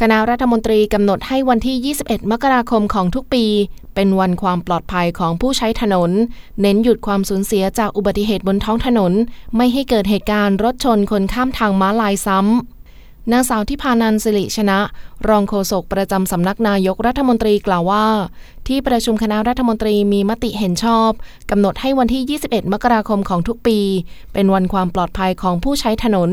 คณะรัฐมนตรีกำหนดให้วันที่ 21 มกราคมของทุกปี เป็นวันความปลอดภัยของผู้ใช้ถนน เน้นหยุดความสูญเสียจากอุบัติเหตุบนท้องถนน ไม่ให้เกิดเหตุการณ์รถชนคนข้ามทางม้าลายซ้ำ นางสาวทิพานันสิริชนะ รองโฆษกประจำสำนักนายกรัฐมนตรีกล่าวว่า ที่ประชุมคณะรัฐมนตรีมีมติเห็นชอบกำหนดให้วันที่ 21 มกราคมของทุกปี เป็นวันความปลอดภัยของผู้ใช้ถนน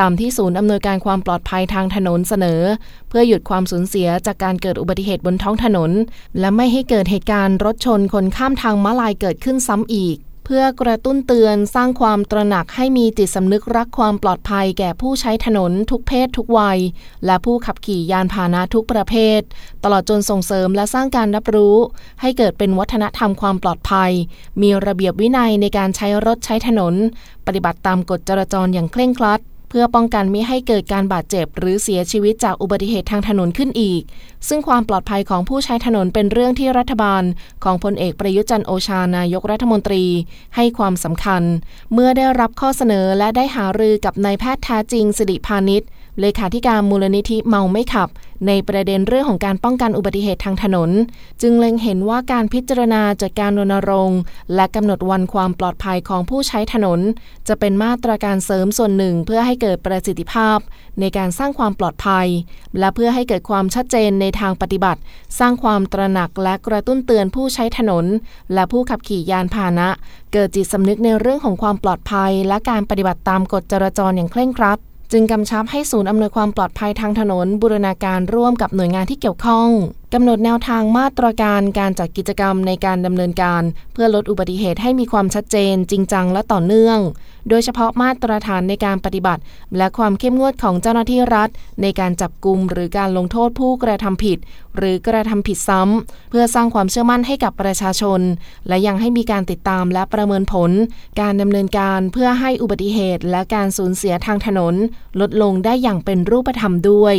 ตามที่ศูนย์อำนวยการความปลอดภัยทางถนนเสนอ เพื่อหยุดความสูญเสียจากการเกิดอุบัติเหตุบนท้องถนน และไม่ให้เกิดเหตุการณ์รถชนคนข้ามทางม้าลายเกิดขึ้นซ้ำอีก เพื่อกระตุ้นเตือนสร้างความตระหนักให้มีจิตสำนึกรักความปลอดภัยแก่ผู้ใช้ถนนทุกเพศทุกวัย และผู้ขับขี่ยานพาหนะทุกประเภท ตลอดจนส่งเสริมและสร้างการรับรู้ ให้เกิดเป็นวัฒนธรรมความปลอดภัย มีระเบียบวินัยในการใช้รถใช้ถนน ปฏิบัติตามกฎจราจรอย่างเคร่งครัด พื่อป้องกันไม่ให้เกิดการบาดเจ็บ หรือเสียชีวิตจากอุบัติเหตุทางถนนขึ้นอีก ซึ่งความปลอดภัยของผู้ใช้ถนนเป็นเรื่องที่รัฐบาล ของพลเอกประยุจันโอชานายกรัฐมนตรี ให้ความสำคัญ เมื่อได้รับข้อเสนอและได้หารือกับนายแพทย์แท้จริงสิริพานิช เลขาธิการมูลนิธิเมาไม่ขับ ในประเด็นเรื่องของการป้องกันอุบัติเหตุทางถนน จึงเล็งเห็นว่าการพิจารณาจัดการรณรงค์ และกำหนดวันความปลอดภัยของผู้ใช้ถนน จะเป็นมาตรการเสริมส่วนหนึ่งเพื่อให้เกิดประสิทธิภาพ ในการสร้างความปลอดภัย และเพื่อให้เกิดความชัดเจนในทางปฏิบัติ สร้างความตระหนักและกระตุ้นเตือนผู้ใช้ถนน และผู้ขับขี่ยานพาหนะ เกิดจิตสำนึกในเรื่องของความปลอดภัย และการปฏิบัติตามกฎจราจรอย่างเคร่งครัด จึงกำชับให้ศูนย์อำนวยความปลอดภัยทางถนนบูรณาการร่วมกับหน่วยงานที่เกี่ยวข้อง กำหนดแนวทางมาตรการการจัดกิจกรรมในการดำเนินการ เพื่อลดอุบัติเหตุให้มีความชัดเจน จริงจังและต่อเนื่อง โดยเฉพาะมาตรฐานในการปฏิบัติ และความเข้มงวดของเจ้าหน้าที่รัฐ ในการจับกลุ่มหรือการลงโทษผู้กระทำผิด หรือกระทำผิดซ้ำ เพื่อสร้างความเชื่อมั่นให้กับประชาชน และยังให้มีการติดตามและประเมินผล การดำเนินการเพื่อให้อุบัติเหตุ และการสูญเสียทางถนน ลดลงได้อย่างเป็นรูปธรรมด้วย